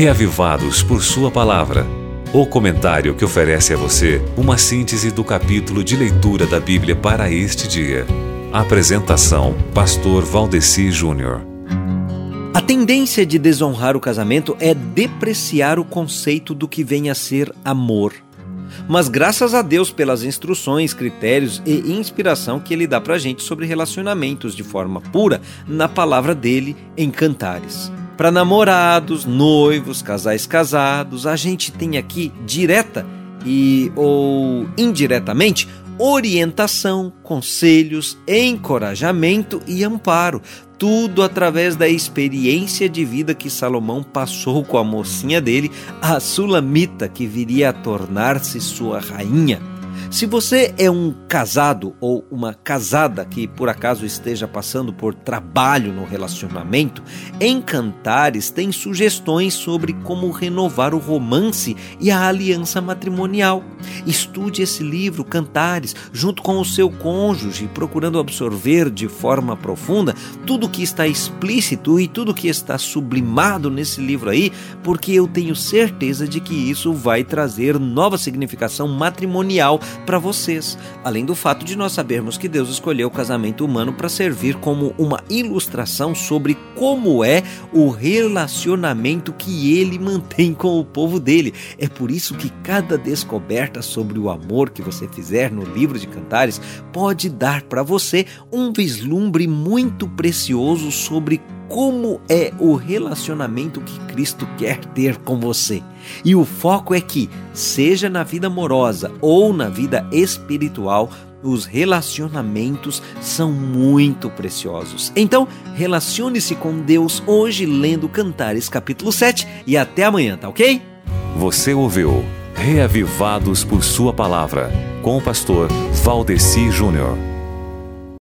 reavivados por Sua palavra. O comentário que oferece a você uma síntese do capítulo de leitura da Bíblia para este dia. Apresentação: Pastor Valdeci Júnior. A tendência de desonrar o casamento é depreciar o conceito do que vem a ser amor. Mas graças a Deus pelas instruções, critérios e inspiração que ele dá pra gente sobre relacionamentos de forma pura na palavra dele em Cantares. Para namorados, noivos, casais casados, a gente tem aqui direta e ou indiretamente orientação, conselhos, encorajamento e amparo. Tudo através da experiência de vida que Salomão passou com a mocinha dele, a Sulamita, que viria a tornar-se sua rainha. Se você é um casado ou uma casada que por acaso esteja passando por trabalho no relacionamento, em Cantares tem sugestões sobre como renovar o romance e a aliança matrimonial. Estude esse livro, Cantares, junto com o seu cônjuge, procurando absorver de forma profunda tudo que está explícito e tudo que está sublimado nesse livro aí, porque eu tenho certeza de que isso vai trazer nova significação matrimonial para vocês, além do fato de nós sabermos que Deus escolheu o casamento humano para servir como uma ilustração sobre como é o relacionamento que ele mantém com o povo dele. É por isso que cada descoberta sobre o amor que você fizer no livro de Cantares pode dar para você um vislumbre muito precioso sobre como é o relacionamento que Cristo quer ter com você. E o foco é que, seja na vida amorosa ou na vida espiritual, os relacionamentos são muito preciosos. Então, relacione-se com Deus hoje lendo Cantares capítulo 7 e até amanhã, tá ok? Você ouviu Reavivados por Sua Palavra, com o pastor Valdeci Júnior.